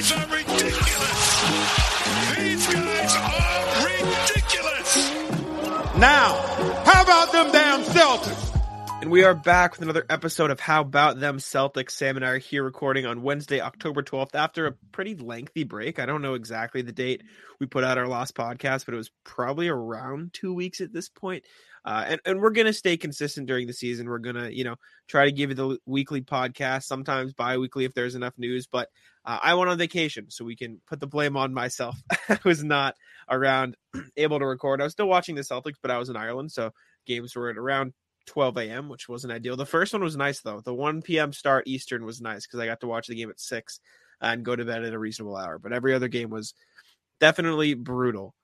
guys are ridiculous. These guys are ridiculous. Now, how about them damn Celtics? And we are back with another episode of How About Them Celtics. Sam and I are here recording on Wednesday, October 12th, after a pretty lengthy break. I don't know exactly the date we put out our last podcast, but it was probably around two weeks at this point. Uh, and, and we're going to stay consistent during the season. We're going to, you know, try to give you the weekly podcast, sometimes bi weekly if there's enough news. But uh, I went on vacation, so we can put the blame on myself. I was not around, able to record. I was still watching the Celtics, but I was in Ireland. So games were at around 12 a.m., which wasn't ideal. The first one was nice though. The 1 p.m. start Eastern was nice because I got to watch the game at six and go to bed at a reasonable hour. But every other game was definitely brutal.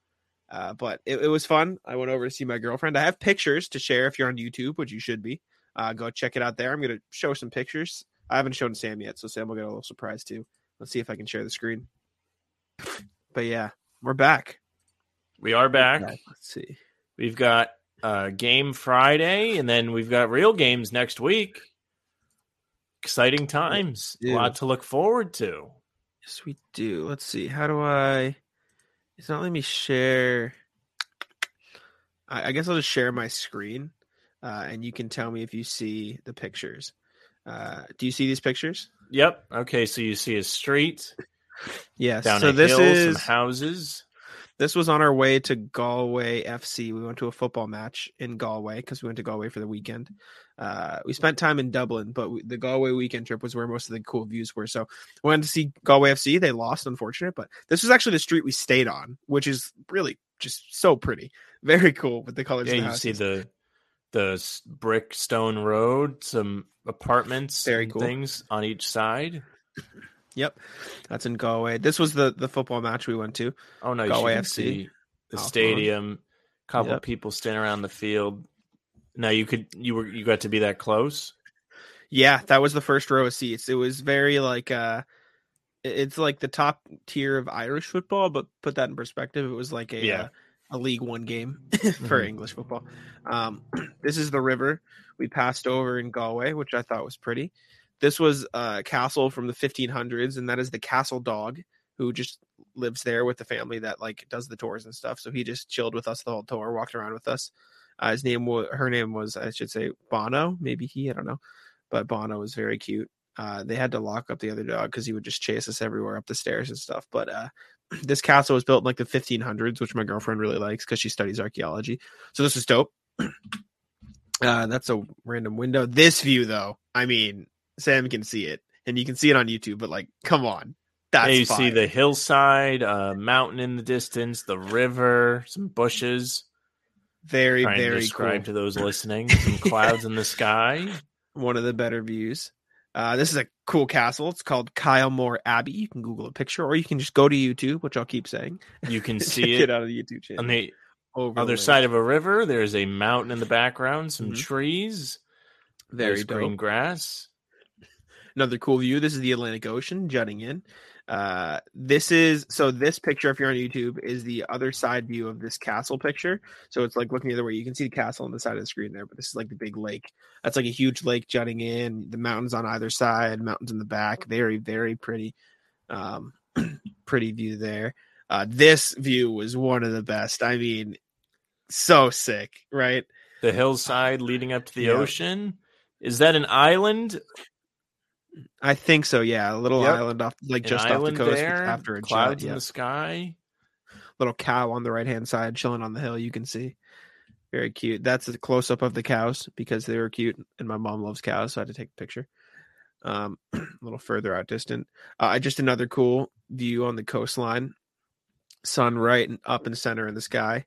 Uh, but it, it, was fun. I went over to see my girlfriend. I have pictures to share if you're on YouTube, which you should be. Uh, go check it out there. I'm going to show some pictures. I haven't shown Sam yet, so Sam will get a little surprise too. Let's see if I can share the screen. But yeah, we're back. We are back. Let's see. We've got uh, game Friday, and then we've got real games next week. Exciting times. A lot to look forward to. Yes, we do. Let's see. How do I? It's not letting me share. I, I guess I'll just share my screen, uh, and you can tell me if you see the pictures. Uh, do you see these pictures? Yep. Okay. So you see a street. Yes. Down so a this hill, is some houses. This was on our way to Galway FC. We went to a football match in Galway because we went to Galway for the weekend. Uh, we spent time in Dublin, but we, the Galway weekend trip was where most of the cool views were. So we went to see Galway FC. They lost, unfortunate, but this was actually the street we stayed on, which is really just so pretty, very cool with the colors. Yeah, the you see the the brick stone road, some apartments, Very and cool. things on each side. Yep, that's in Galway. This was the the football match we went to. Oh no, Galway FC. see the Hawthorne. stadium. Couple Yep. people standing around the field. Now you could you were you got to be that close. Yeah, that was the first row of seats. It was very like uh it's like the top tier of Irish football, but put that in perspective, it was like a Yeah. uh, a League One game for Mhm. English football. Um, this is the river we passed over in Galway, which I thought was pretty. This was a castle from the 1500s, and that is the castle dog who just lives there with the family that like does the tours and stuff. So he just chilled with us the whole tour, walked around with us. Uh, his name was her name was I should say Bono, maybe he I don't know, but Bono was very cute. Uh, they had to lock up the other dog because he would just chase us everywhere up the stairs and stuff. But uh, this castle was built in like the 1500s, which my girlfriend really likes because she studies archaeology. So this is dope. Uh, that's a random window. This view, though, I mean, Sam can see it, and you can see it on YouTube. But like, come on, that's Yeah, you see the hillside, a mountain in the distance, the river, some bushes. very Trying to very describe cool. to those listening, some clouds in the sky. One of the better views. Uh, this is a cool castle. It's called Kylemore Abbey. You can Google a picture, or you can just go to YouTube, which I'll keep saying. You can see it out of the YouTube channel. on the Over other side of a river. There's a mountain in the background, some Mhm. trees, very green grass. Another cool view. This is the Atlantic Ocean jutting in. Uh, this is so this picture, if you're on YouTube, is the other side view of this castle picture. So it's like looking the other way. You can see the castle on the side of the screen there, but this is like the big lake. That's like a huge lake jutting in. The mountains on either side, mountains in the back. Very, very pretty. Um, pretty view there. Uh, this view was one of the best. I mean, so sick, right? The hillside leading up to the Yeah. ocean. Is that an island? I think so. Yeah, a little Yep. island off, like An just off the coast there. after a clouds jut. in Yeah. the sky. little cow on the right hand side chilling on the hill you can see very cute that's a close up of the cows because they were cute and my mom loves cows so i had to take a picture um a little further out distant uh just another cool view on the coastline sun right and up and center in the sky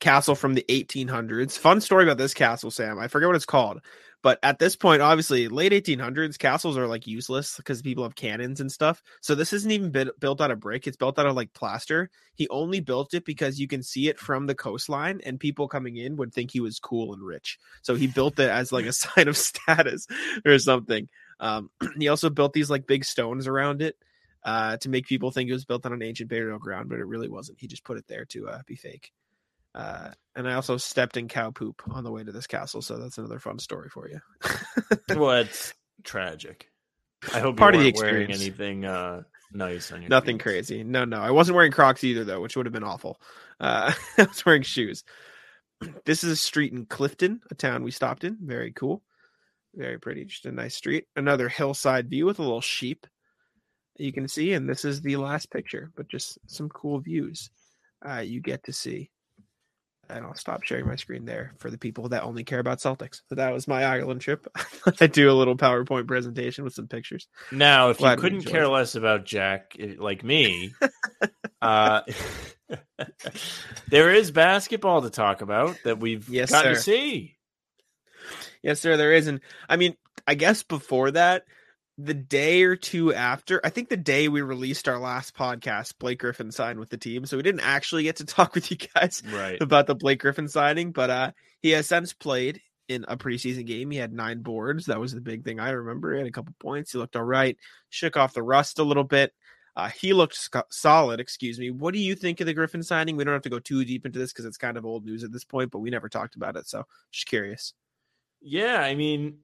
castle from the 1800s fun story about this castle sam i forget what it's called but at this point obviously late 1800s castles are like useless because people have cannons and stuff. So this isn't even bit, built out of brick it's built out of like plaster. He only built it because you can see it from the coastline and people coming in would think he was cool and rich. So he built it as like a sign of status or something. Um, he also built these like big stones around it uh, to make people think it was built on an ancient burial ground but it really wasn't. He just put it there to uh, be fake uh, and I also stepped in cow poop on the way to this castle, so that's another fun story for you. well, it's tragic. I hope Part you of the weren't wearing experience. anything uh, nice on your Nothing feet. crazy. No, no. I wasn't wearing Crocs either, though, which would have been awful. Uh, I was wearing shoes. This is a street in Clifden, a town we stopped in. Very cool. Very pretty. Just a nice street. Another hillside view with a little sheep you can see. And this is the last picture, but just some cool views uh, you get to see. And I'll stop sharing my screen there for the people that only care about Celtics. So that was my Ireland trip. I do a little PowerPoint presentation with some pictures. Now, if Glad you couldn't care it. less about Jack, eh, like me, uh, there is basketball to talk about that we've Yes, gotten to see. Yes, sir, there is. And I mean, I guess before that, the day or two after, I think the day we released our last podcast, Blake Griffin signed with the team. So we didn't actually get to talk with you guys Right. about the Blake Griffin signing, but uh he has since played in a preseason game. He had nine boards. That was the big thing I remember. He had a couple points. He looked all right, shook off the rust a little bit. Uh, he looked sc- solid, excuse me. What do you think of the Griffin signing? We don't have to go too deep into this because it's kind of old news at this point, but we never talked about it. So just curious. Yeah, I mean,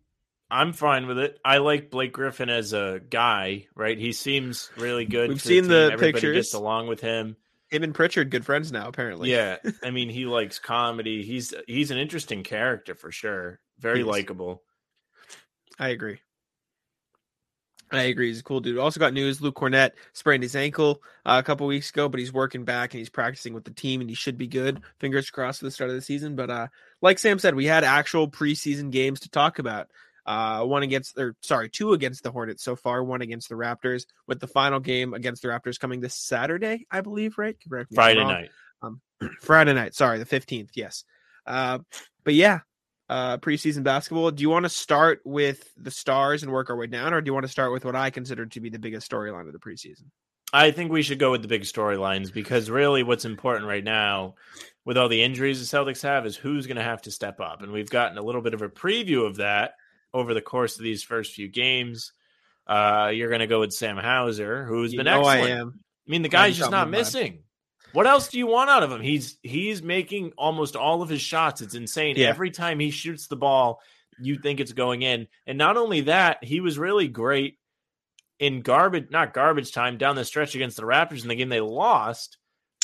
I'm fine with it. I like Blake Griffin as a guy, right? He seems really good. We've seen team. the Everybody pictures. gets along with him. Him and Pritchard, good friends now, apparently. Yeah, I mean, he likes comedy. He's he's an interesting character for sure. Very likable. I agree. I agree. He's a cool dude. Also got news: Luke Kornet sprained his ankle uh, a couple weeks ago, but he's working back and he's practicing with the team, and he should be good. Fingers crossed for the start of the season. But uh, like Sam said, we had actual preseason games to talk about. Uh, one against, or sorry, two against the Hornets so far. One against the Raptors, with the final game against the Raptors coming this Saturday, I believe. Right? Correct me if I'm Friday night. Friday night. Sorry, the fifteenth. Yes. Uh, but yeah, uh, preseason basketball. Do you want to start with the stars and work our way down, or do you want to start with what I consider to be the biggest storyline of the preseason? I think we should go with the big storylines because really what's important right now with all the injuries the Celtics have is who's going to have to step up. And we've gotten a little bit of a preview of that over the course of these first few games. Uh, you're going to go with Sam Hauser, who's You been excellent. I am. I mean, the guy's just not missing. What else do you want out of him? He's he's making almost all of his shots. It's insane. Yeah. Every time he shoots the ball, you think it's going in. And not only that, he was really great in garbage, not garbage time, down the stretch against the Raptors in the game they lost.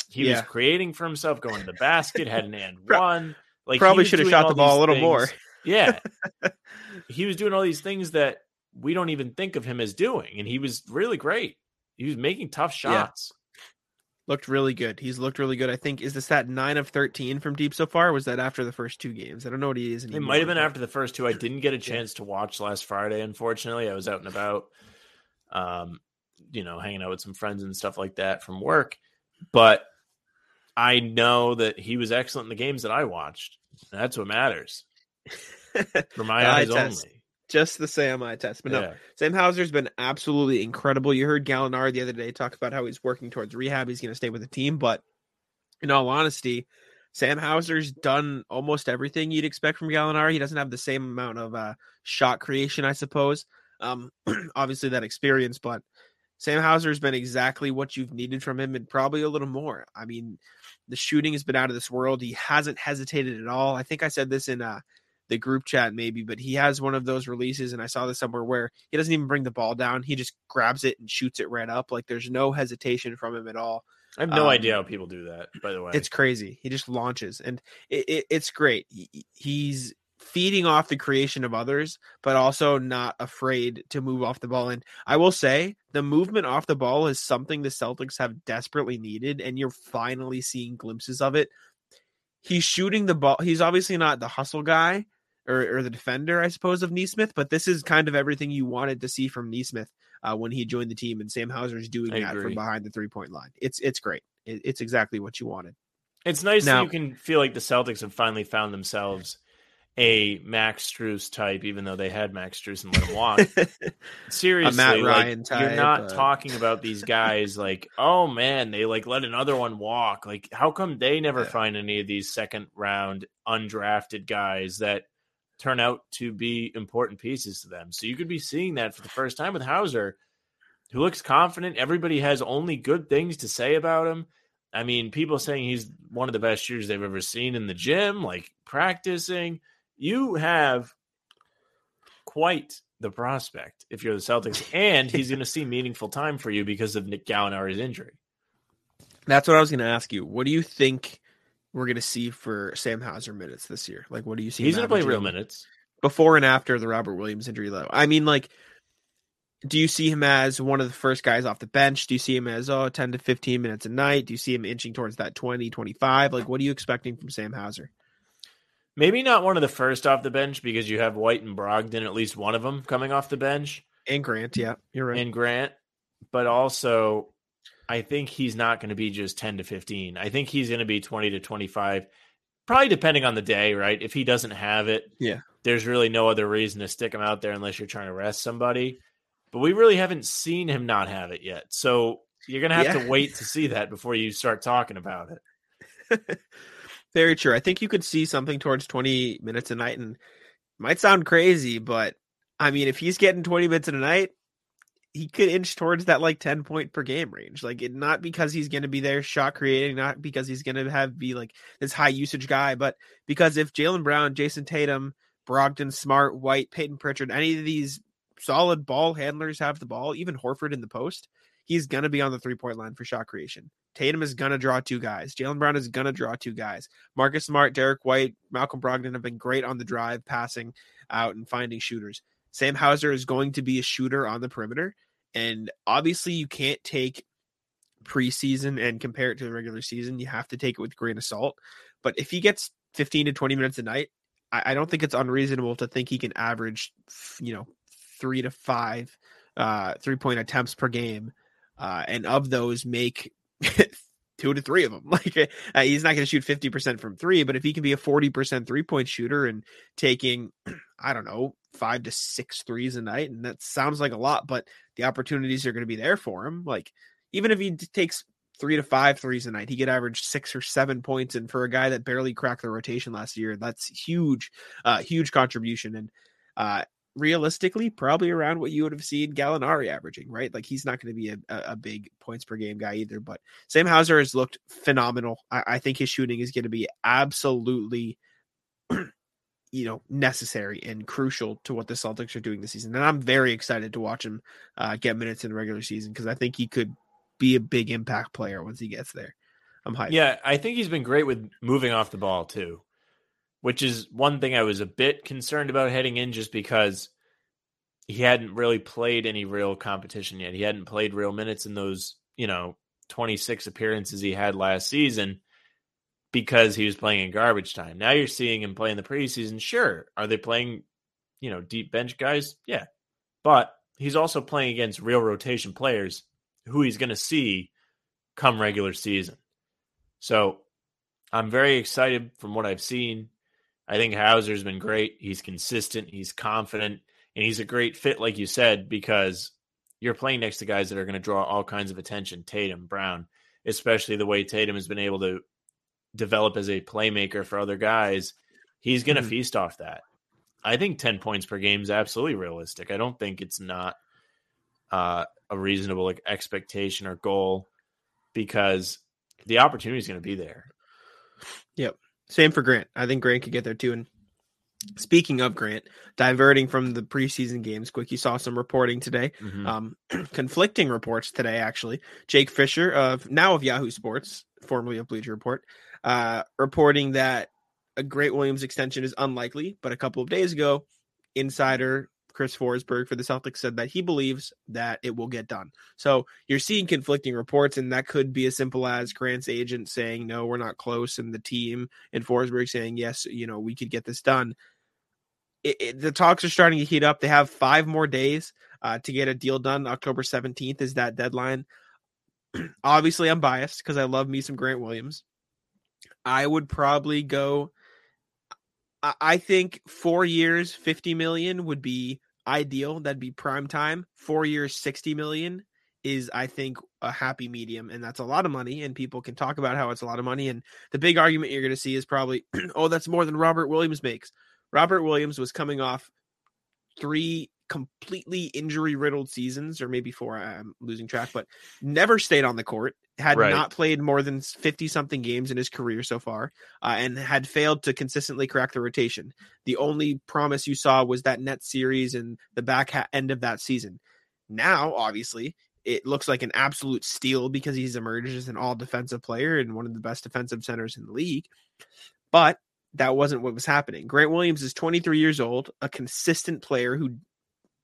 He was creating for himself, going to the basket, had an and one. Like Probably should have shot the ball a little things- more. Yeah, he was doing all these things that we don't even think of him as doing, and he was really great. He was making tough Yeah. shots. Looked really good. He's looked really good. I think is this that nine of thirteen from deep so far? Or was that after the first two games? I don't know what he is. It might have been after the first two. I didn't get a chance to watch last Friday. Unfortunately, I was out and about, um, you know, hanging out with some friends and stuff like that from work. But I know that he was excellent in the games that I watched. That's what matters for my eyes test. only. Just the Sam eye test, but no, Yeah. Sam Hauser's been absolutely incredible. You heard Gallinari the other day talk about how he's working towards rehab. He's going to stay with the team, but in all honesty, Sam Hauser's done almost everything you'd expect from Gallinari. He doesn't have the same amount of uh, shot creation, I suppose. Um, obviously that experience, but Sam Hauser's been exactly what you've needed from him, and probably a little more. I mean, the shooting has been out of this world. He hasn't hesitated at all. I think I said this in uh, the group chat maybe, but he has one of those releases, and I saw this somewhere where he doesn't even bring the ball down. He just grabs it and shoots it right up. Like there's no hesitation from him at all. I have no Um, idea how people do that, by the way. It's crazy. He just launches, and it, it, it's great. He- He's feeding off the creation of others, but also not afraid to move off the ball. And I will say, the movement off the ball is something the Celtics have desperately needed, and you're finally seeing glimpses of it. He's shooting the ball. He's obviously not the hustle guy or, or the defender, I suppose, of Nesmith, but this is kind of everything you wanted to see from Nesmith uh, when he joined the team, and Sam Hauser is doing I that from behind the three point line. It's it's great. It, it's exactly what you wanted. It's nice Now- that you can feel like the Celtics have finally found themselves a Max Strus type, even though they had Max Strus and let him walk. Seriously, Matt like, Ryan you're not uh, talking about these guys like, oh man, they like let another one walk. Like, how come they never Yeah. find any of these second round undrafted guys that turn out to be important pieces to them? So you could be seeing that for the first time with Hauser, who looks confident. Everybody has only good things to say about him. I mean, people saying he's one of the best shooters they've ever seen in the gym, like practicing. You have quite the prospect if you're the Celtics, and he's going to see meaningful time for you because of Nick Gallinari's injury. That's what I was going to ask you. What do you think we're going to see for Sam Hauser minutes this year? Like, what do you see? He's going to play real minutes. before and after the Robert Williams injury. Though, I mean, like, do you see him as one of the first guys off the bench? Do you see him as oh 10 to 15 minutes a night? Do you see him inching towards that 20, 25? Like, what are you expecting from Sam Hauser? Maybe not one of the first off the bench because you have White and Brogdon, at least one of them coming off the bench, And Grant, yeah, you're right. and Grant. But also, I think he's not going to be just 10 to 15. I think he's going to be 20 to 25, probably depending on the day, right? If he doesn't have it, Yeah. there's really no other reason to stick him out there unless you're trying to rest somebody. But we really haven't seen him not have it yet. So you're going to have Yeah. to wait to see that before you start talking about it. Very true. I think you could see something towards 20 minutes a night, and might sound crazy, but I mean, if he's getting 20 minutes a night, he could inch towards that like 10 point per game range. Like, it, not because he's going to be there shot creating, not because he's going to have be like this high usage guy, but because if Jaylen Brown, Jayson Tatum, Brogdon, Smart, White, Payton Pritchard, any of these solid ball handlers have the ball, even Horford in the post, he's going to be on the three point line for shot creation. Tatum is going to draw two guys. Jaylen Brown is going to draw two guys. Marcus Smart, Derrick White, Malcolm Brogdon have been great on the drive, passing out and finding shooters. Sam Hauser is going to be a shooter on the perimeter. And obviously, you can't take preseason and compare it to the regular season. You have to take it with a grain of salt. But if he gets 15 to 20 minutes a night, I, I don't think it's unreasonable to think he can average, you know, three to five uh, three point attempts per game. Uh, and of those, make two to three of them. Like uh, he's not going to shoot 50% from three, but if he can be a 40% three point shooter and taking, I don't know, five to six threes a night, and that sounds like a lot, but the opportunities are going to be there for him. Like even if he takes three to five threes a night, he could average six or seven points. And for a guy that barely cracked the rotation last year, that's huge, uh, huge contribution. And, uh, realistically, probably around what you would have seen Gallinari averaging, right? Like he's not going to be a, a, big points per game guy either. But Sam Hauser has looked phenomenal. I, I think his shooting is going to be absolutely, you know, necessary and crucial to what the Celtics are doing this season. And I'm very excited to watch him uh, get minutes in the regular season because I think he could be a big impact player once he gets there. I'm hyped. Yeah, I think he's been great with moving off the ball too, which is one thing I was a bit concerned about heading in just because he hadn't really played any real competition yet. He hadn't played real minutes in those, you know, 26 appearances he had last season because he was playing in garbage time. Now you're seeing him play in the preseason. Sure. Are they playing, you know, deep bench guys? Yeah. But he's also playing against real rotation players who he's going to see come regular season. So I'm very excited from what I've seen. I think Hauser's been great. He's consistent, he's confident, and he's a great fit, like you said, because you're playing next to guys that are going to draw all kinds of attention. Tatum, Brown, especially the way Tatum has been able to develop as a playmaker for other guys. He's going to Mhm. feast off that. I think 10 points per game is absolutely realistic. I don't think it's not uh, a reasonable like, expectation or goal because the opportunity is going to be there. Yep. Same for Grant. I think Grant could get there too. And speaking of Grant, diverting from the preseason games, quick, you saw some reporting today. Mhm. Um, conflicting reports today, actually. Jake Fisher of now of Yahoo Sports, formerly of Bleacher Report, uh, reporting that a Grant Williams extension is unlikely. But a couple of days ago, insider Chris Forsberg for the Celtics said that he believes that it will get done. So you're seeing conflicting reports, and that could be as simple as Grant's agent saying, no, we're not close, and the team and Forsberg saying, yes, you know, we could get this done. It, it, the talks are starting to heat up. They have five more days uh, to get a deal done. October 17th is that deadline. Obviously, I'm biased because I love me some Grant Williams. I would probably go. I- I think four years, 50 million would be ideal. That'd be prime time. Four years, 60 million is, I think, a happy medium. And that's a lot of money. And people can talk about how it's a lot of money. And the big argument you're going to see is probably, oh, that's more than Robert Williams makes. Robert Williams was coming off three completely injury riddled seasons, or maybe four. I'm losing track, but never stayed on the court. Had Right. not played more than fifty something games in his career so far, uh, and had failed to consistently crack the rotation. The only promise you saw was that net series and the back ha- end of that season. Now, obviously, it looks like an absolute steal because he's emerged as an all defensive player and one of the best defensive centers in the league. But that wasn't what was happening. Grant Williams is 23 years old, a consistent player who,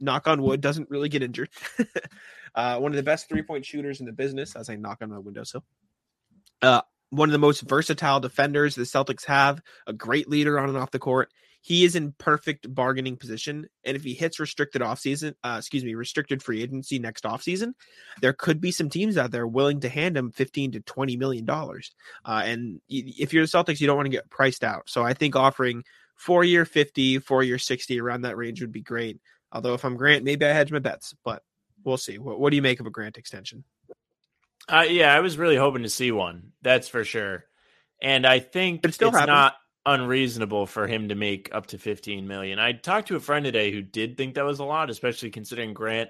knock on wood, doesn't really get injured. uh, one of the best three point shooters in the business, as I knock on my windowsill. Uh, one of the most versatile defenders the Celtics have, a great leader on and off the court. He is in perfect bargaining position, and if he hits restricted offseason, uh, excuse me, restricted free agency next offseason, there could be some teams out there willing to hand him 15 to 20 million dollars. Uh, and if you're the Celtics, you don't want to get priced out. So I think offering four year 50, four year 60 around that range would be great. Although if I'm Grant, maybe I hedge my bets, but we'll see. What, what do you make of a Grant extension? Uh, yeah, I was really hoping to see one. That's for sure. And I think it still it's happened. not unreasonable for him to make up to 15 million. I talked to a friend today who did think that was a lot, especially considering Grant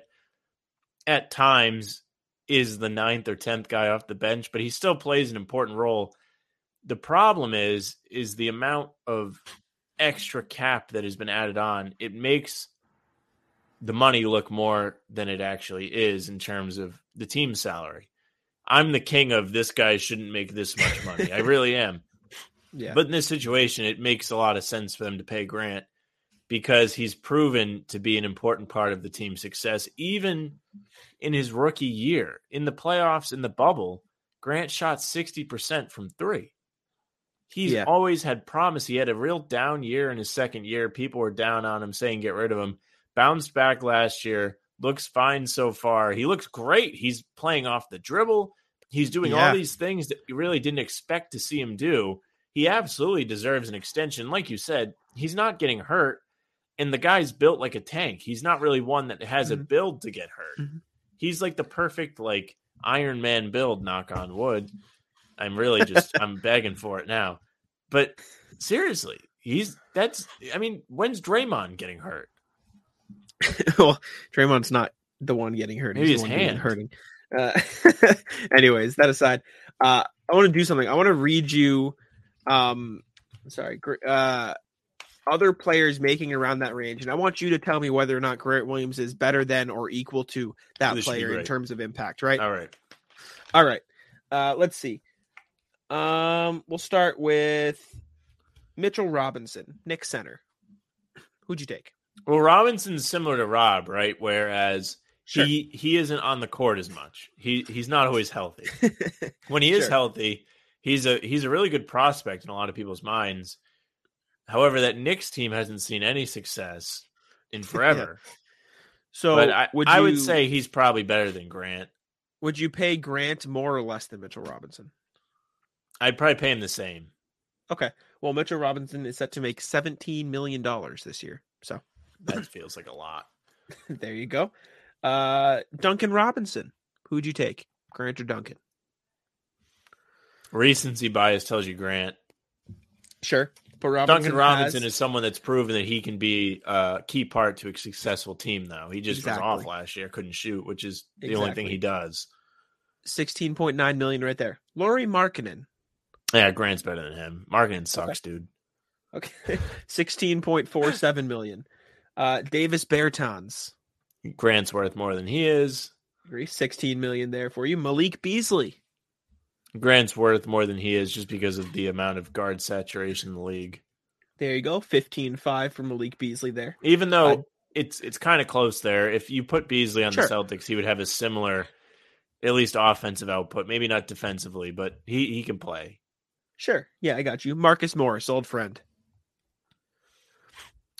at times is the ninth or tenth guy off the bench, but he still plays an important role. The problem is is the amount of extra cap that has been added on. It makes the money look more than it actually is in terms of the team salary. I'm the king of this guy shouldn't make this much money. I really am. Yeah. But in this situation, it makes a lot of sense for them to pay Grant because he's proven to be an important part of the team's success, even in his rookie year. In the playoffs, in the bubble, Grant shot 60% from three. He's Yeah. always had promise. He had a real down year in his second year. People were down on him, saying get rid of him. Bounced back last year, looks fine so far. He looks great. He's playing off the dribble. He's doing Yeah. all these things that you really didn't expect to see him do he absolutely deserves an extension. Like you said, he's not getting hurt, and the guy's built like a tank. He's not really one that has a Mhm. build to get hurt. Mhm. He's like the perfect like Iron Man build. Knock on wood. I'm really just I'm begging for it now, but seriously, he's that's. I mean, when's Draymond getting hurt? well, Draymond's not the one getting hurt. Maybe He's his the one hand. hurting. Uh, anyways, that aside, uh, I want to do something. I want to read you. Um, sorry, uh, other players making around that range, and I want you to tell me whether or not Grant Williams is better than or equal to that This player in terms of impact. Right. All right, All right. Uh, let's see. Um, we'll start with Mitchell Robinson, Knicks center. Who'd you take? Well, Robinson's similar to Rob, right? Whereas Sure. he he isn't on the court as much. He he's not always healthy. when he is Sure. healthy, he's a he's a really good prospect in a lot of people's minds. However, that Knicks team hasn't seen any success in forever. so but I would I would say he's probably better than Grant. would you pay Grant more or less than Mitchell Robinson? I'd probably pay him the same. Okay. Well, Mitchell Robinson is set to make $17 million this year. So That feels like a lot. there you go. Uh, Duncan Robinson. Who'd you take? Grant or Duncan? Recency bias tells you Grant. Sure. But Robinson Duncan Robinson has- is someone that's proven that he can be a key part to a successful team. Though he just was off last year, couldn't shoot, which is the only thing he does. 16.9 million right there. Lauri Markkanen. Yeah, Grant's better than him. Markkanen sucks, dude. Okay. 16.47 million. Uh, Davis Bertans. Grant's worth more than he is. Agree. 16 million there for you. Malik Beasley. Grant's worth more than he is just because of the amount of guard saturation in the league. There you go. 15.5 for Malik Beasley there. Even though I- it's it's kind of close there. If you put Beasley on Sure. the Celtics, he would have a similar, at least offensive output. Maybe not defensively, but he he can play. Sure. Yeah, I got you. Marcus Morris, old friend.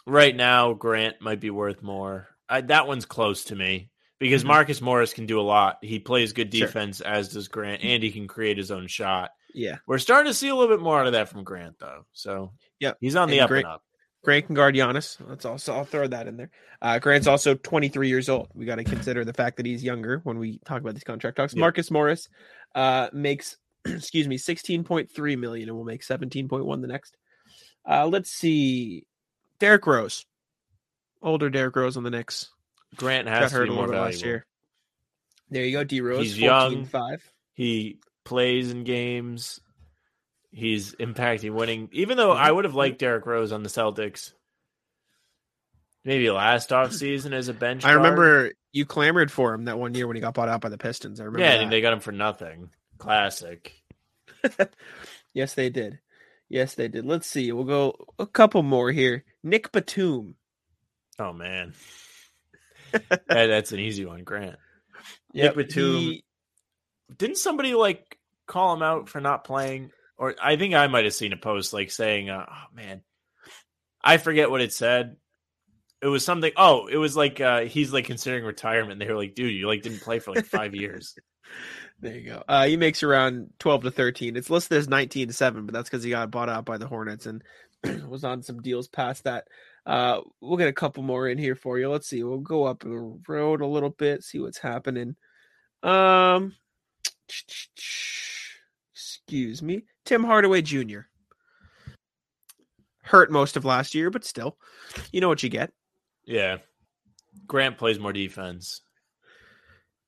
Right now, Grant might be worth more. I, that one's close to me because Mhm. Marcus Morris can do a lot. He plays good Sure. defense, as does Grant, and he can create his own shot. Yeah. We're starting to see a little bit more out of that from Grant, though. So Yep. he's on the And up Grant- and up. Grant can guard Giannis. Let's also I'll throw that in there. Uh, Grant's also 23 years old. We got to consider the fact that he's younger when we talk about these contract talks. Marcus Morris uh, makes excuse me 16.3 million and will make 17.1 the next. Uh, let's see. Derrick Rose, older Derrick Rose on the Knicks. Grant has to hurt be a more little bit valuable. last year. There you go, D Rose. He's young. 5. He plays in games. He's impacting winning. Even though I would have liked Derrick Rose on the Celtics, maybe last off season as a bench. I guard. remember you clamored for him that one year when he got bought out by the Pistons. I remember. Yeah, that. and they got him for nothing. Classic. Yes, they did. Yes, they did. Let's see. We'll go a couple more here. Nick Batum. Oh man, That- that's an easy one. Grant. Yep, Batum. he- Didn't somebody like call him out for not playing? Or I think I might have seen a post like saying, uh, "Oh man, I forget what it said." It was something. Oh, it was like uh, he's like considering retirement. They were like, "Dude, you like didn't play for like five years." There you go. Uh, he makes around twelve to thirteen. It's listed as nineteen to seven, but that's because he got bought out by the Hornets and was on some deals past that. Uh, we'll get a couple more in here for you. Let's see. We'll go up the road a little bit, see what's happening. Um, excuse me, Tim Hardaway Jr. Hurt most of last year, but still, you know what you get. Yeah, Grant plays more defense.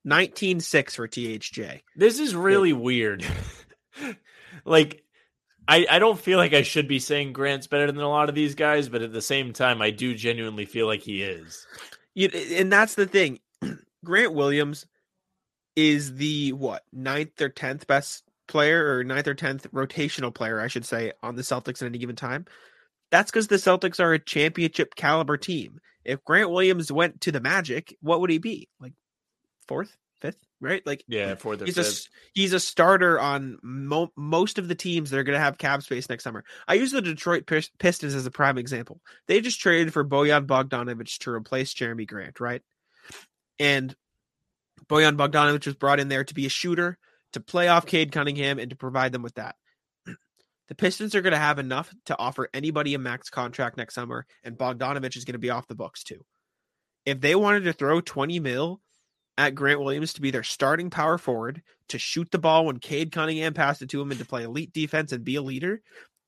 19-6 for THJ. This is really weird. like, I I don't feel like I should be saying Grant's better than a lot of these guys, but at the same time, I do genuinely feel like he is. You, and that's the thing. Grant Williams is the what ninth or tenth best player, or ninth or tenth rotational player, I should say, on the Celtics at any given time. That's because the Celtics are a championship caliber team. If Grant Williams went to the Magic, what would he be? Like fourth, fifth, right? Like Yeah, for the he's a he's a starter on mo- most of the teams that are going to have cap space next summer. I use the Detroit Pistons as a prime example. They just traded for Bojan Bogdanovic to replace Jerami Grant, right? And Bojan Bogdanovic was brought in there to be a shooter, to play off Cade Cunningham, and to provide them with that. The Pistons are going to have enough to offer anybody a max contract next summer, and Bogdanovic is going to be off the books too. If they wanted to throw 20 mil at Grant Williams to be their starting power forward, to shoot the ball when Cade Cunningham passed it to him, and to play elite defense and be a leader,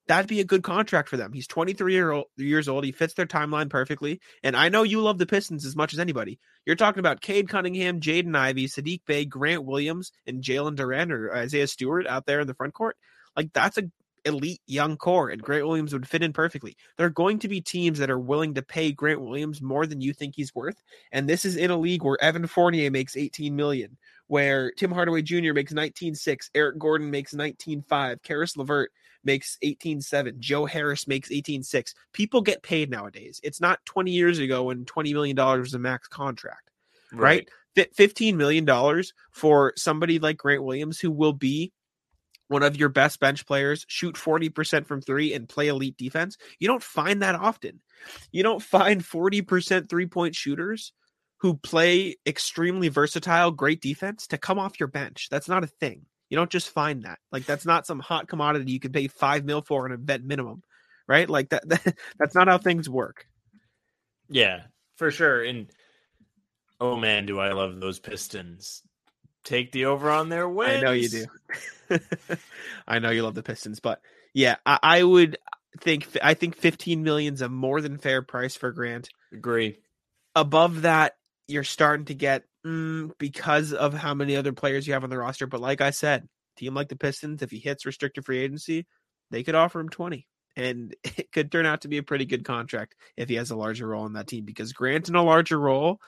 that'd be a good contract for them. He's 23 year old, years old. He fits their timeline perfectly. And I know you love the Pistons as much as anybody. You're talking about Cade Cunningham, Jaden Ivey, Saddiq Bey, Grant Williams, and Jalen Duren or Isaiah Stewart out there in the front court. Like that's a elite young core, and Grant Williams would fit in perfectly. There are going to be teams that are willing to pay Grant Williams more than you think he's worth, and this is in a league where Evan Fournier makes 18 million, where Tim Hardaway Jr. makes 19.6, Eric Gordon makes 19.5, Caris LeVert makes 18.7, Joe Harris makes 18.6. People get paid nowadays. It's not 20 years ago when 20 million dollars was a max contract, right? Fi- 15 million dollars for somebody like Grant Williams who will be one of your best bench players, shoot 40% from three, and play elite defense. You don't find that often. You don't find 40% three point shooters who play extremely versatile, great defense to come off your bench. That's not a thing. You don't just find that. Like, that's not some hot commodity you can pay five mil for on a minimum, right? Like, that, that that's not how things work. Yeah, for sure. And oh man, do I love those Pistons. Take the over on their wins. I know you do. I know you love the Pistons, but yeah, I, I would think I think 15 million's a more than fair price for Grant. Agree. Above that, you're starting to get mm, because of how many other players you have on the roster. But like I said, team like the Pistons, if he hits restricted free agency, they could offer him 20. And it could turn out to be a pretty good contract if he has a larger role in that team. Because Grant in a larger role,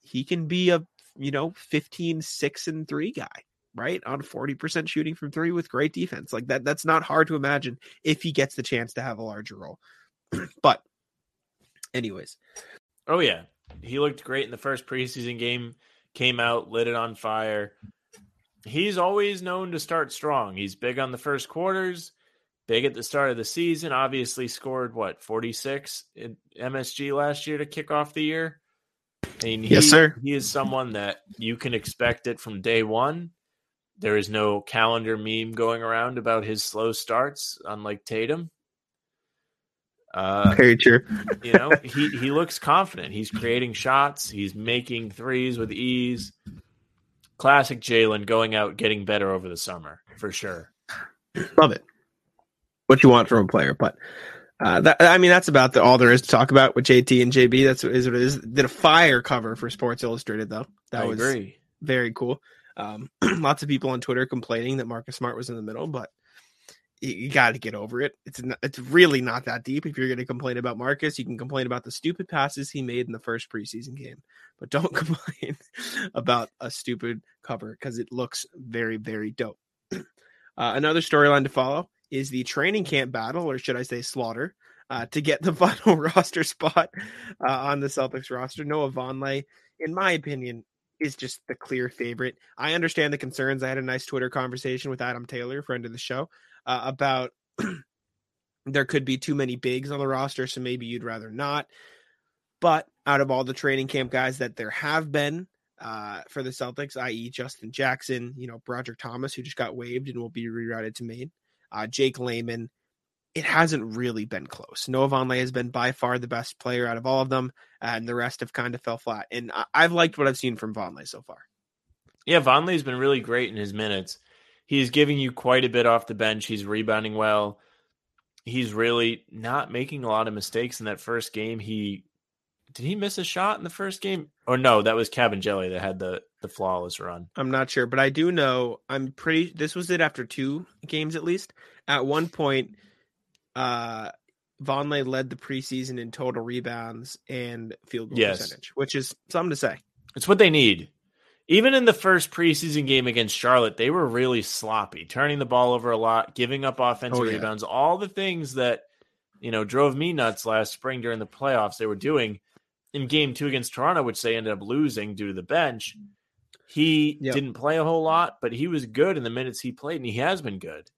he can be a you know 15 6 and 3 guy right on 40% shooting from 3 with great defense like that that's not hard to imagine if he gets the chance to have a larger role but anyways Oh yeah, he looked great in the first preseason game. Came out, lit it on fire. He's always known to start strong. He's big on the first quarters, big at the start of the season. Obviously, scored what forty six in MSG last year to kick off the year. I mean, Yes, sir. He is someone that you can expect it from day one. There is no calendar meme going around about his slow starts, unlike Tatum. Uh, very true you know, he he looks confident. He's creating shots. He's making threes with ease. Classic Jaylen going out getting better over the summer for sure. love it what you want from a player but Uh, that, I mean, that's about the, all there is to talk about with JT and JB. That's what is what it is. Did a fire cover for Sports Illustrated though. That I was agree. very cool. Um, lots of people on Twitter complaining that Marcus Smart was in the middle, but you, you got to get over it. It's not, it's really not that deep. If you're going to complain about Marcus, you can complain about the stupid passes he made in the first preseason game, but don't complain about a stupid cover because it looks very very dope. uh, another storyline to follow is the training camp battle, or should I say slaughter, uh, to get the final roster spot uh, on the Celtics roster. Noah Vonleh, in my opinion, is just the clear favorite. I understand the concerns. I had a nice Twitter conversation with Adam Taylor, friend of the show, uh, about there could be too many bigs on the roster, so maybe you'd rather not. But out of all the training camp guys that there have been uh, for the Celtics, i.e., Justin Jackson, you know, Broderick Thomas, who just got waived and will be rerouted to Maine, uh, Jake Layman, it hasn't really been close. Noah Vonleh has been by far the best player out of all of them, and the rest have kind of fell flat. And I- I've liked what I've seen from Vonleh so far. Yeah, Vonleh's been really great in his minutes. He's giving you quite a bit off the bench. He's rebounding well. He's really not making a lot of mistakes in that first game. He did he miss a shot in the first game? Or no, that was Kabengele that had the the flawless run. I'm not sure, but I do know I'm pretty. This was it after two games at least. At one point, uh, Vonleh led the preseason in total rebounds and field goal Yes. percentage, which is something to say. It's what they need. Even in the first preseason game against Charlotte, they were really sloppy, turning the ball over a lot, giving up offensive Oh, yeah. rebounds, all the things that you know drove me nuts last spring during the playoffs. They were doing in game two against Toronto, which they ended up losing due to the bench. He Yep. didn't play a whole lot, but he was good in the minutes he played, and he has been good.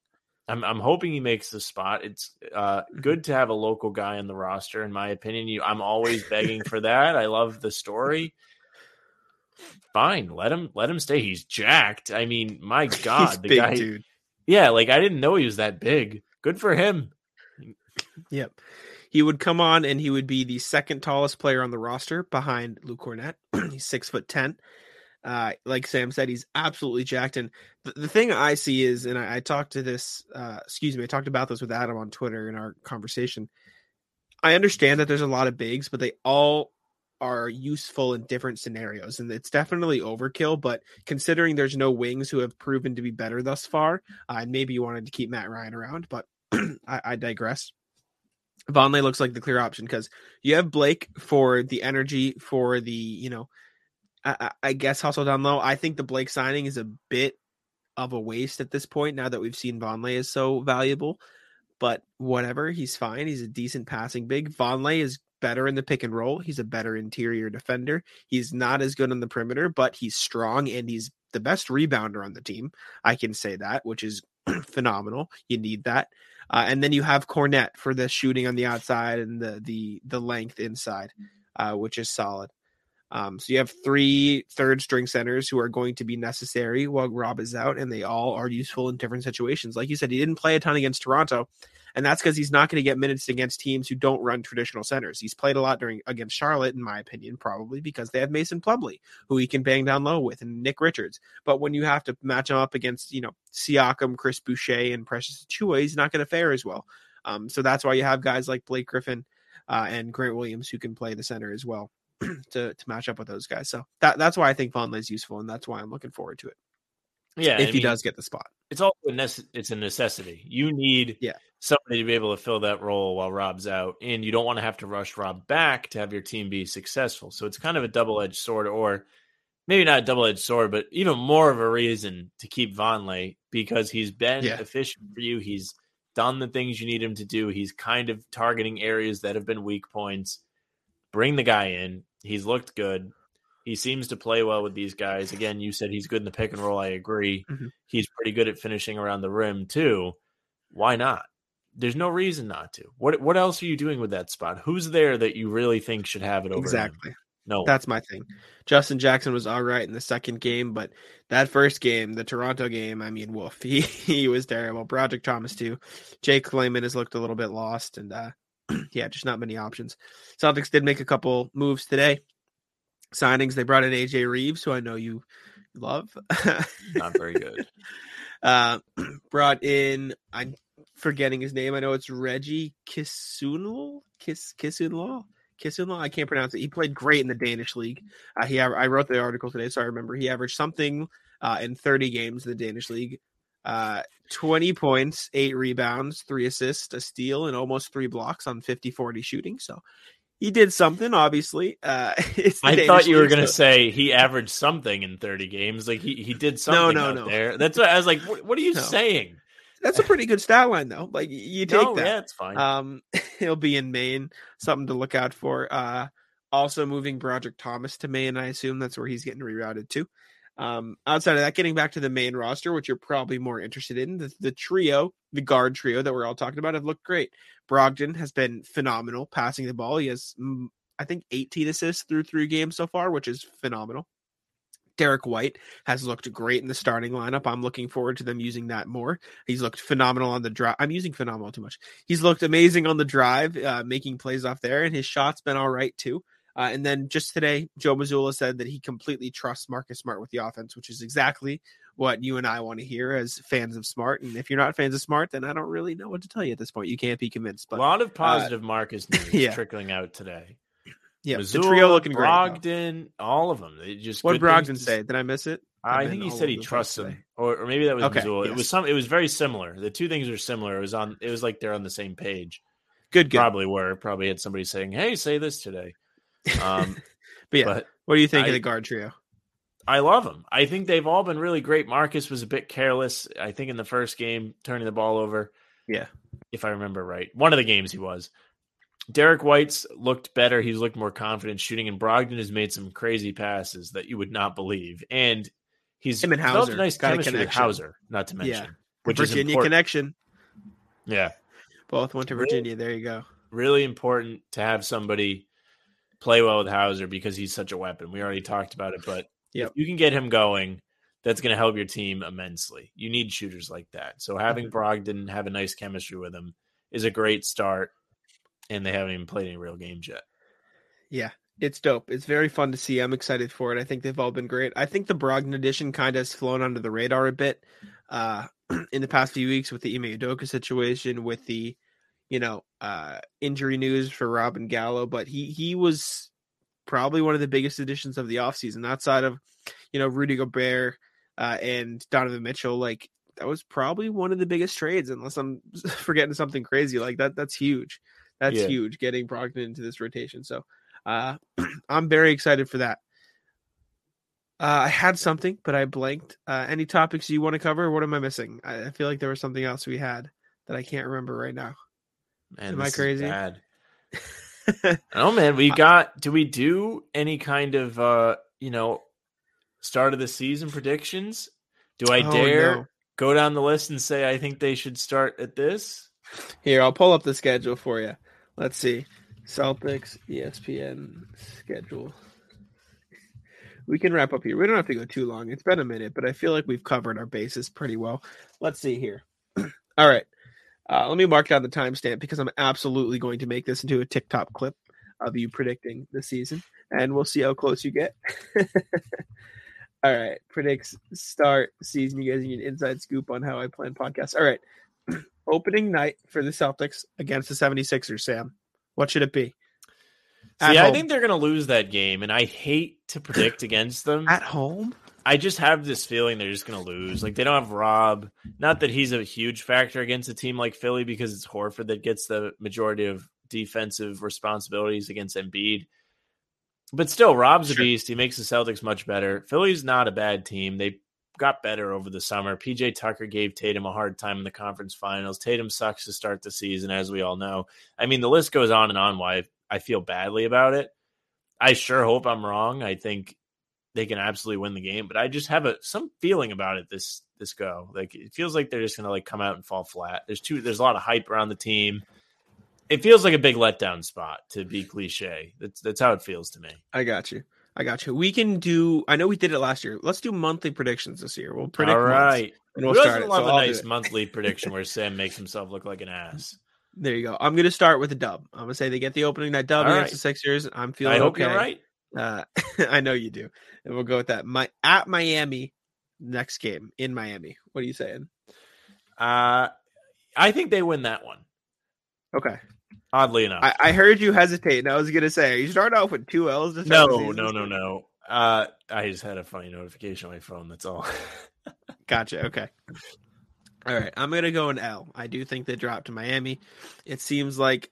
I'm, I'm hoping he makes the spot. It's uh, Mm-hmm. good to have a local guy on the roster, in my opinion. You, I'm always begging for that. I love the story. Fine, let him let him stay. He's jacked. I mean, my God, He's the big guy. dude. Yeah, like I didn't know he was that big. Good for him. Yep. He would come on and he would be the second tallest player on the roster behind Lou Kornet. he's six foot ten. Uh, like Sam said, he's absolutely jacked. And the, the thing I see is, and I, I talked to this, uh, excuse me, I talked about this with Adam on Twitter in our conversation. I understand that there's a lot of bigs, but they all are useful in different scenarios, and it's definitely overkill. But considering there's no wings who have proven to be better thus far, uh, maybe you wanted to keep Matt Ryan around, but I, I digress. Vonleh looks like the clear option because you have Blake for the energy, for the you know, I, I- guess hustle down low. I think the Blake signing is a bit of a waste at this point. Now that we've seen Vonleh is so valuable, but whatever, he's fine. He's a decent passing big. Vonleh is better in the pick and roll. He's a better interior defender. He's not as good on the perimeter, but he's strong and he's the best rebounder on the team. I can say that, which is phenomenal. You need that. Uh, and then you have Kornet for the shooting on the outside and the the the length inside, uh, which is solid. Um, so you have three third string centers who are going to be necessary while Rob is out, and they all are useful in different situations. Like you said, he didn't play a ton against Toronto, and that's because he's not going to get minutes against teams who don't run traditional centers. He's played a lot during against Charlotte, in my opinion, probably because they have Mason Plumlee, who he can bang down low with, and Nick Richards. But when you have to match him up against, you know, Siakam, Chris Boucher, and Precious Achiuwa, he's not going to fare as well. Um, so that's why you have guys like Blake Griffin uh, and Grant Williams who can play the center as well to to match up with those guys. So that that's why I think Vonleh is useful, and that's why I'm looking forward to it Yeah, if I he mean, does get the spot. it's also a nece- it's a necessity. You need Yeah. somebody to be able to fill that role while Rob's out, and you don't want to have to rush Rob back to have your team be successful. So it's kind of a double edged sword, or maybe not a double edged sword, but even more of a reason to keep Vonleh because he's been Yeah. efficient for you. He's done the things you need him to do. He's kind of targeting areas that have been weak points. Bring the guy in. He's looked good. He seems to play well with these guys. Again, you said he's good in the pick and roll. I agree. Mhm. He's pretty good at finishing around the rim too. Why not? There's no reason not to. What what else are you doing with that spot? Who's there that you really think should have it over him? Exactly. No. That's my thing. Justin Jackson was all right in the second game, but that first game, the Toronto game, I mean, woof, he, he was terrible. Broderick Thomas too. Jake Layman has looked a little bit lost, and uh, yeah, just not many options. Celtics did make a couple moves today. Signings. They brought in AJ Reeves, who I know you love. not very good. uh, brought in, I'm forgetting his name. I know it's Reggie Kisunl. Kiss Kissoonlal. Kissoonlal. I can't pronounce it. He played great in the Danish league. Uh, he I wrote the article today, so I remember he averaged something uh, in 30 games in the Danish league. Uh, 20 points, eight rebounds, three assists, a steal, and almost three blocks on 50 40 shooting. So he did something, obviously. Uh, I thought you were going to so. say he averaged something in 30 games. Like he, he did something no, no, no. there. That's what I was like, what, what are you no. saying? That's a pretty good stat line, though. Like you take no, that. Yeah, it's fine. Um, he'll be in Maine. Something to look out for. Uh, also moving Broderick Thomas to Maine. I assume that's where he's getting rerouted to. Um, outside of that, getting back to the main roster, which you're probably more interested in, the, the trio, the guard trio that we're all talking about, have looked great. Brogdon has been phenomenal passing the ball. He has, mm, I think, 18 assists through three games so far, which is phenomenal. Derrick White has looked great in the starting lineup. I'm looking forward to them using that more. He's looked phenomenal on the drive. I'm using phenomenal too much. He's looked amazing on the drive, uh, making plays off there, and his shot's been all right too. Uh, and then just today, Joe Mazzulla said that he completely trusts Marcus Smart with the offense, which is exactly what you and I want to hear as fans of Smart. And if you're not fans of Smart, then I don't really know what to tell you at this point. You can't be convinced. But a lot of uh, positive uh, Marcus news yeah. trickling out today. Yeah, Mazzulla, the trio looking Brogdon, great. all of them. They just what did Brogdon say? Did I miss it? I think he said he trusts him, or, or maybe that was okay, Mazzulla. Yes. It was some. It was very similar. The two things are similar. It was on. It was like they're on the same page. Good, good. Probably were. Probably had somebody saying, "Hey, say this today." Um, but yeah, but what do you think I, of the guard trio? I love them. I think they've all been really great. Marcus was a bit careless, I think, in the first game, turning the ball over. Yeah. If I remember right. One of the games he was. Derrick White's looked better. He's looked more confident shooting, and Brogdon has made some crazy passes that you would not believe. And he's Him and Hauser, a nice chemistry with Hauser, not to mention. Yeah. Which Virginia connection. Yeah. Both went to Virginia. Really, there you go. Really important to have somebody play well with Hauser because he's such a weapon. We already talked about it, but yep. if you can get him going, that's going to help your team immensely. You need shooters like that. So having mm-hmm. Brogdon have a nice chemistry with him is a great start, and they haven't even played any real games yet. Yeah, it's dope. It's very fun to see. I'm excited for it. I think they've all been great. I think the Brogdon edition kind of has flown under the radar a bit uh, in the past few weeks with the Ime Udoka situation, with the you know, uh, injury news for Rob and Gallo, but he he was probably one of the biggest additions of the offseason outside of, you know, Rudy Gobert uh, and Donovan Mitchell. Like that was probably one of the biggest trades, unless I'm forgetting something crazy. Like that, that's huge. That's yeah. huge getting Brogdon into this rotation. So uh, I'm very excited for that. Uh, I had something, but I blanked. Uh, any topics you want to cover? what am I missing? I, I feel like there was something else we had that I can't remember right now. Man, Am I crazy? Bad. oh man, we got. Do we do any kind of uh, you know, start of the season predictions? Do I oh, dare no. go down the list and say I think they should start at this? Here, I'll pull up the schedule for you. Let's see. Celtics ESPN schedule. We can wrap up here. We don't have to go too long. It's been a minute, but I feel like we've covered our bases pretty well. Let's see here. All right. Uh, let me mark down the timestamp because I'm absolutely going to make this into a TikTok clip of you predicting the season, and we'll see how close you get. All right, predicts start season. You guys need an inside scoop on how I plan podcasts. All right, opening night for the Celtics against the 76ers, Sam. What should it be? See, I think they're going to lose that game, and I hate to predict against them. At home? I just have this feeling they're just going to lose. Like they don't have Rob. Not that he's a huge factor against a team like Philly because it's Horford that gets the majority of defensive responsibilities against Embiid. But still, Rob's sure. a beast. He makes the Celtics much better. Philly's not a bad team. They got better over the summer. PJ Tucker gave Tatum a hard time in the conference finals. Tatum sucks to start the season, as we all know. I mean, the list goes on and on why I feel badly about it. I sure hope I'm wrong. I think they can absolutely win the game. But I just have a some feeling about it this this go. Like it feels like they're just gonna like come out and fall flat. There's two there's a lot of hype around the team. It feels like a big letdown spot to be cliche. That's that's how it feels to me. I got you. I got you. We can do. I know we did it last year. Let's do monthly predictions this year. We'll predict. All right. And we'll Who start love so a nice monthly prediction where Sam makes himself look like an ass? There you go. I'm going to start with a dub. I'm going to say they get the opening night dub All against right. the Sixers. I'm feeling. I hope okay. you're right. Uh, I know you do, and we'll go with that. My at Miami next game in Miami. What are you saying? Uh I think they win that one. Okay. Oddly enough. I, I heard you hesitate, and I was gonna say, you start off with two L's. No, no, no, no. Uh, I just had a funny notification on my phone. That's all. Gotcha. Okay. All right. I'm gonna go an L. I do think they dropped to Miami. It seems like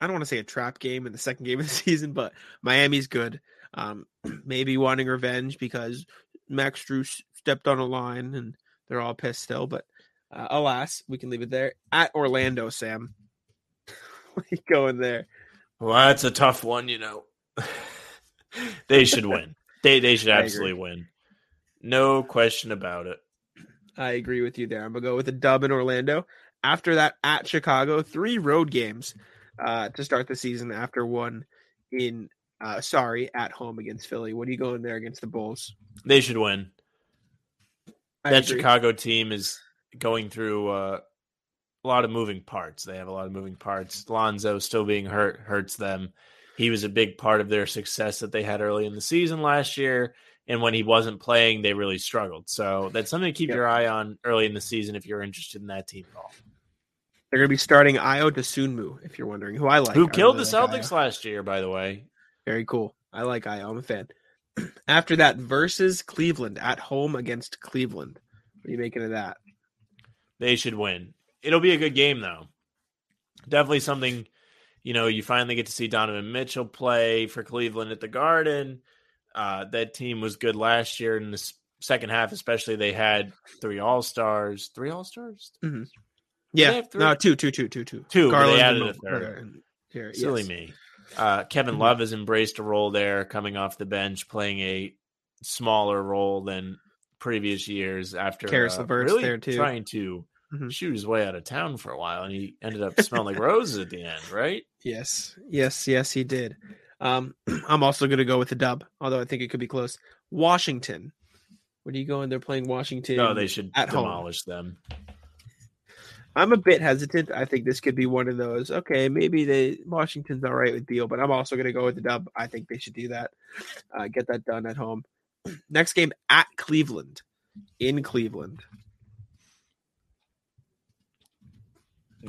I don't want to say a trap game in the second game of the season, but Miami's good. Um, maybe wanting revenge because Max Strus stepped on a line and they're all pissed still. But uh, alas, we can leave it there. At Orlando, Sam. what are you going there? well, that's a tough one, you know. they should win. They they should absolutely win. No question about it. I agree with you there. I'm gonna go with a dub in Orlando. After that, at Chicago, three road games uh, to start the season. After one in uh, sorry at home against Philly. What are you going there against the Bulls? They should win. I that agree. Chicago team is going through uh, a lot of moving parts. They have a lot of moving parts. Lonzo still being hurt hurts them. He was a big part of their success that they had early in the season last year. And when he wasn't playing, they really struggled. So that's something to keep Yep. your eye on early in the season if you're interested in that team at all. They're going to be starting Ayo Dosunmu, if you're wondering who I like. Who I killed the really Celtics last year, by the way? Very cool. I like Ayo. I'm a fan. After that, versus Cleveland at home against Cleveland. What are you making of that? They should win. It'll be a good game, though. Definitely something, you know, you finally get to see Donovan Mitchell play for Cleveland at the Garden. Uh, that team was good last year in the second half, especially. They had three All Stars. Three All Stars? Yeah, have three? no, two, two, two, two, two. Two, but they Garland added and a third. here, Silly yes. me. Uh, Kevin Mhm. Love has embraced a role there, coming off the bench, playing a smaller role than previous years. After Caris uh, LeVert's really there, too. trying to Mhm. shoot his way out of town for a while, and he ended up smelling like roses at the end, right? Yes, yes, yes, he did. Um, I'm also going to go with the dub, although I think it could be close. Washington. What are you going? They're playing Washington. No, they should at home. demolish them. I'm a bit hesitant. I think this could be one of those. Okay, maybe they Washington's all right with Beal, but I'm also going to go with the dub. I think they should do that. Uh, get that done at home. Next game at Cleveland, in Cleveland.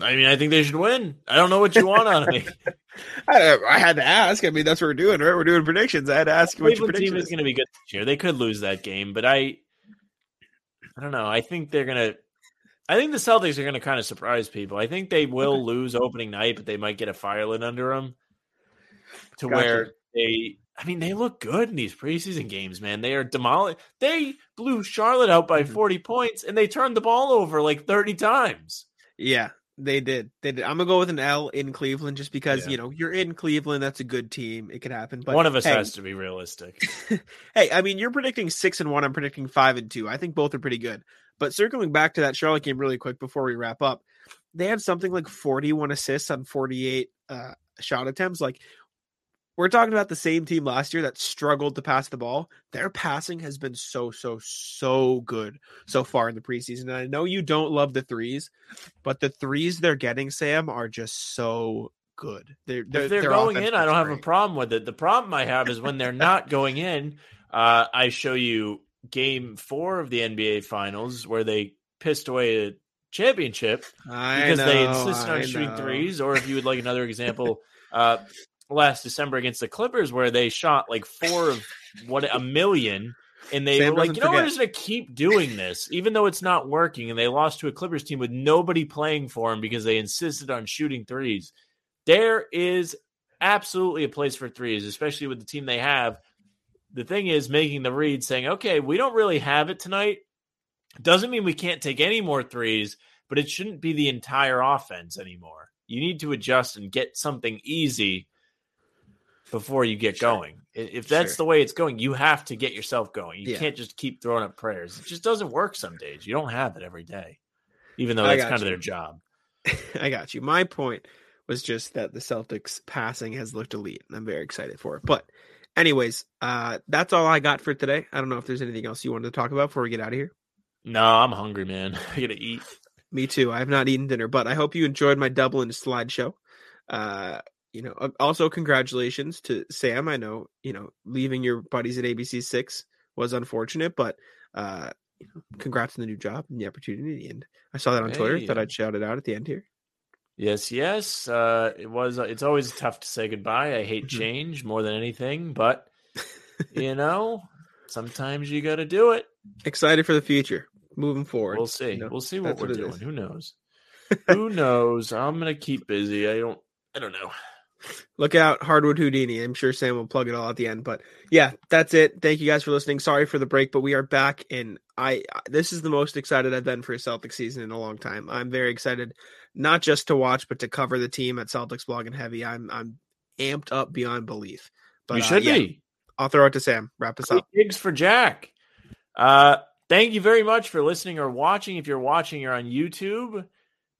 I mean, I think they should win. I don't know what you want of me. I, I had to ask. I mean, that's what we're doing, right? We're doing predictions. I had to ask you what your Cleveland team is is. going to be good this year. They could lose that game, but I, I don't know. I think they're going to. I think the Celtics are going to kind of surprise people. I think they will Okay. lose opening night, but they might get a fire lit under them to Gotcha. where they. I mean, they look good in these preseason games, man. They are demolished. They blew Charlotte out by Mhm. 40 points, and they turned the ball over like 30 times. Yeah, they did. They did. I'm gonna go with an L in Cleveland just because Yeah. you know you're in Cleveland. That's a good team. It could happen. But One of us hey, has to be realistic. hey, I mean, you're predicting six and one. I'm predicting five and two. I think both are pretty good. But circling back to that Charlotte game really quick before we wrap up, they had something like 41 assists on 48 uh, shot attempts. Like we're talking about the same team last year that struggled to pass the ball. Their passing has been so, so, so good so far in the preseason. And I know you don't love the threes, but the threes they're getting, Sam, are just so good. They're, they're, if they're going in, I don't have a problem with it. The problem I have is when they're not going in. Uh, I show you game four of the NBA Finals where they pissed away a championship I because they know, insisted on I shooting know. threes. Or if you would like another example, uh, last December against the Clippers where they shot like four of what a million. And they Sam were like, you know, we're forget. just going to keep doing this, even though it's not working. And they lost to a Clippers team with nobody playing for them because they insisted on shooting threes. There is absolutely a place for threes, especially with the team they have. The thing is, making the read saying, okay, we don't really have it tonight. Doesn't mean we can't take any more threes, but it shouldn't be the entire offense anymore. You need to adjust and get something easy before you get Sure. going. If that's Sure. the way it's going, you have to get yourself going. You Yeah. can't just keep throwing up prayers. It just doesn't work some days. You don't have it every day, even though that's kind of their job. I got you. My point was just that the Celtics passing has looked elite, and I'm very excited for it. But, anyways, uh, that's all I got for today. I don't know if there's anything else you wanted to talk about before we get out of here. No, I'm hungry, man. I gotta eat. Me too. I have not eaten dinner, but I hope you enjoyed my Dublin slideshow. Uh, you know, uh, also congratulations to Sam. I know, you know, leaving your buddies at ABC six was unfortunate, but uh, you know, congrats on the new job and the opportunity. And I saw that on Twitter. Hey, Thought I'd shout it out at the end here. Yes, yes. Uh, it was. It's always tough to say goodbye. I hate Mhm. change more than anything, but you know, sometimes you got to do it. Excited for the future, moving forward. We'll see. you know, we'll see what we're what doing. is. Who knows? Who knows? I'm gonna keep busy. I don't. I don't know. Look out, Hardwood Houdini. I'm sure Sam will plug it all at the end. But yeah, that's it. Thank you guys for listening. Sorry for the break, but we are back, and I this is the most excited I've been for a Celtics season in a long time. I'm very excited, not just to watch, but to cover the team at Celtics Blog and Heavy. I'm I'm amped up beyond belief. But we uh, should yeah, be. I'll throw it to Sam. Wrap us up. gigs for Jack. Uh, thank you very much for listening or watching. If you're watching, you're on YouTube,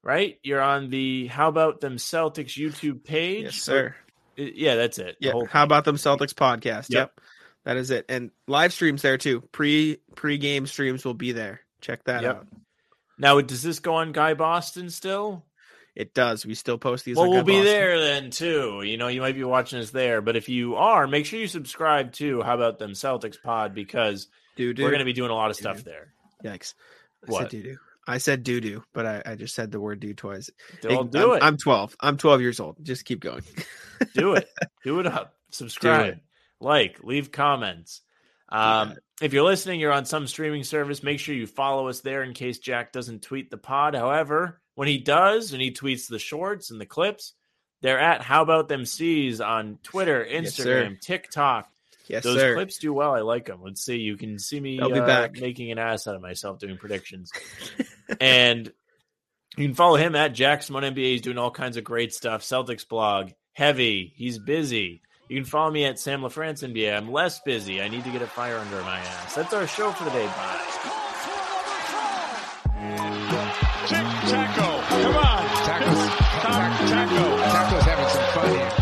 right? You're on the How About Them Celtics YouTube page. Yes, sir. Uh, Yeah, that's it. Yeah. How about them Celtics podcast? Yep. Yep. That is it. And live streams there too. Pre pre game streams will be there. Check that Yep. out. now? Does this go on Guy Boston still? It does. We still post these. well, we'll be Boston. there then too. You know, you might be watching us there, but if you are, make sure you subscribe to How About Them Celtics Pod because doo. we're going to be doing a lot of stuff there. Yikes. I What? said. I said doo doo, but I, I just said the word doo twice. They'll I'm, do it. I'm 12. I'm 12 years old. Just keep going. do it. Do it up. Subscribe, like, leave comments. Um, if you're listening, you're on some streaming service. Make sure you follow us there in case Jack doesn't tweet the pod. However, when he does and he tweets the shorts and the clips, they're at How About Them C's on Twitter, Yes. Instagram, TikTok. Yes, Those sir. clips do well. I like them. Let's see. You can see me I'll be uh, back. making an ass out of myself doing predictions. and you can follow him at Jack Simone NBA. He's doing all kinds of great stuff. Celtics blog, heavy. He's busy. You can follow me at Sam LaFrance NBA. I'm less busy. I need to get a fire under my ass. That's our show for the day. Bye. Tic Taco. Come on. Taco's, Taco. Taco. Taco's having some fun here.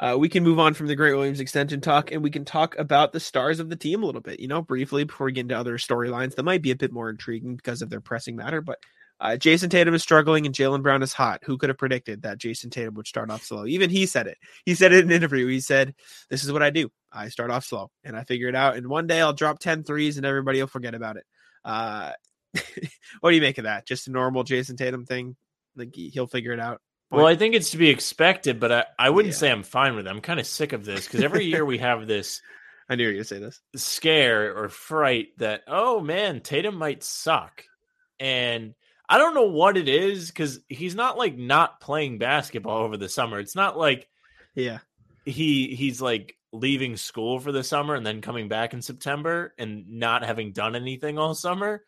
Uh, we can move on from the Grant Williams extension talk and we can talk about the stars of the team a little bit, you know, briefly before we get into other storylines that might be a bit more intriguing because of their pressing matter. But uh, Jayson Tatum is struggling and Jaylen Brown is hot. Who could have predicted that Jayson Tatum would start off slow? Even he said it. He said it in an interview. He said, This is what I do. I start off slow and I figure it out. And one day I'll drop 10 threes and everybody will forget about it. Uh, what do you make of that? Just a normal Jayson Tatum thing? Like he'll figure it out. Well, I think it's to be expected, but I, I wouldn't Yeah. say I'm fine with it. I'm kind of sick of this because every year we have this I knew you were going to say this. scare or fright that, oh man, Tatum might suck. And I don't know what it is because he's not like not playing basketball over the summer. It's not like Yeah. he he's like leaving school for the summer and then coming back in September and not having done anything all summer.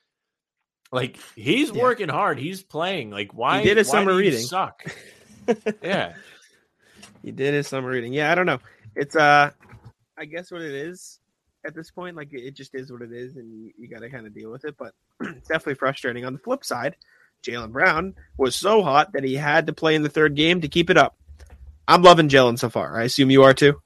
Like he's Yeah. working hard. He's playing. Like why did his why summer reading. Suck. yeah. He did his summer reading. Yeah, I don't know. It's uh I guess what it is at this point. Like it just is what it is, and you, you got to kind of deal with it. But it's definitely frustrating. On the flip side, Jaylen Brown was so hot that he had to play in the third game to keep it up. I'm loving Jalen so far. I assume you are too.